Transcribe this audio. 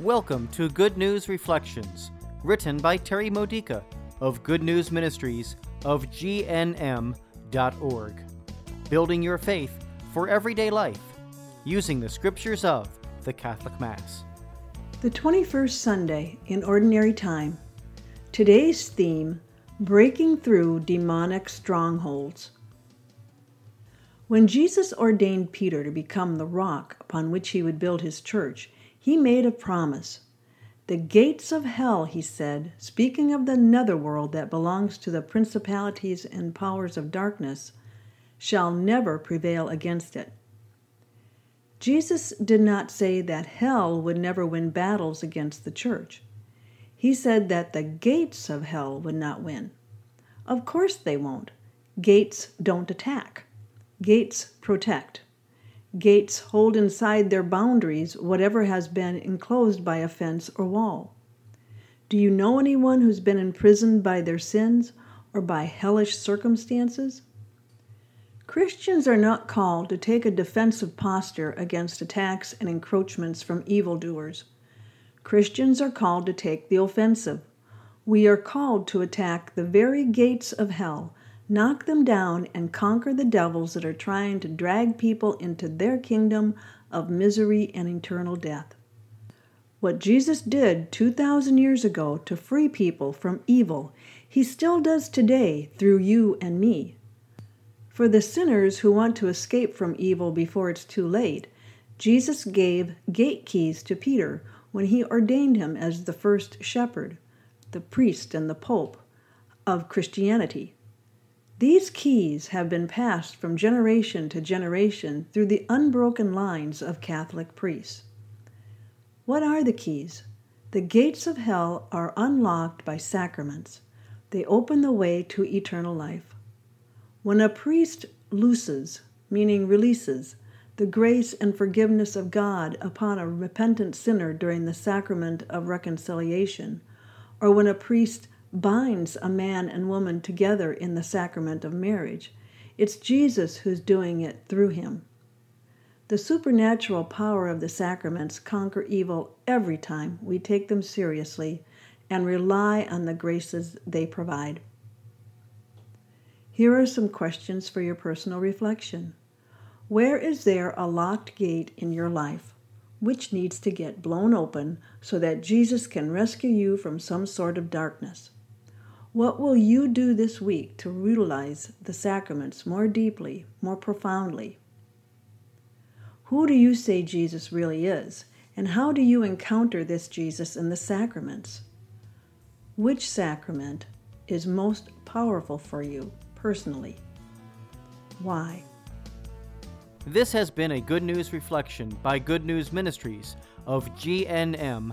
Welcome to Good News Reflections, written by Terry Modica of Good News Ministries of GNM.org. Building your faith for everyday life using the scriptures of the Catholic Mass. The 21st Sunday in Ordinary Time. Today's theme Breaking Through Demonic Strongholds. When Jesus ordained Peter to become the rock upon which he would build his church, he made a promise. The gates of hell, he said, speaking of the netherworld that belongs to the principalities and powers of darkness, shall never prevail against it. Jesus did not say that hell would never win battles against the church. He said that the gates of hell would not win. Of course they won't. Gates don't attack. Gates protect. Gates hold inside their boundaries whatever has been enclosed by a fence or wall. Do you know anyone who's been imprisoned by their sins or by hellish circumstances? Christians are not called to take a defensive posture against attacks and encroachments from evildoers. Christians are called to take the offensive. We are called to attack the very gates of hell knock them down, and conquer the devils that are trying to drag people into their kingdom of misery and eternal death. What Jesus did 2,000 years ago to free people from evil, he still does today through you and me. For the sinners who want to escape from evil before it's too late, Jesus gave gate keys to Peter when he ordained him as the first shepherd, the priest, and the pope of Christianity. These keys have been passed from generation to generation through the unbroken lines of Catholic priests. What are the keys? The gates of hell are unlocked by sacraments. They open the way to eternal life. When a priest looses, meaning releases, the grace and forgiveness of God upon a repentant sinner during the sacrament of reconciliation, or when a priest binds a man and woman together in the sacrament of marriage. It's Jesus who's doing it through him. The supernatural power of the sacraments conquer evil every time we take them seriously and rely on the graces they provide. Here are some questions for your personal reflection. Where is there a locked gate in your life? Which needs to get blown open so that Jesus can rescue you from some sort of darkness? What will you do this week to utilize the sacraments more deeply, more profoundly? Who do you say Jesus really is, and how do you encounter this Jesus in the sacraments? Which sacrament is most powerful for you personally? Why? This has been a Good News Reflection by Good News Ministries of GNM.org.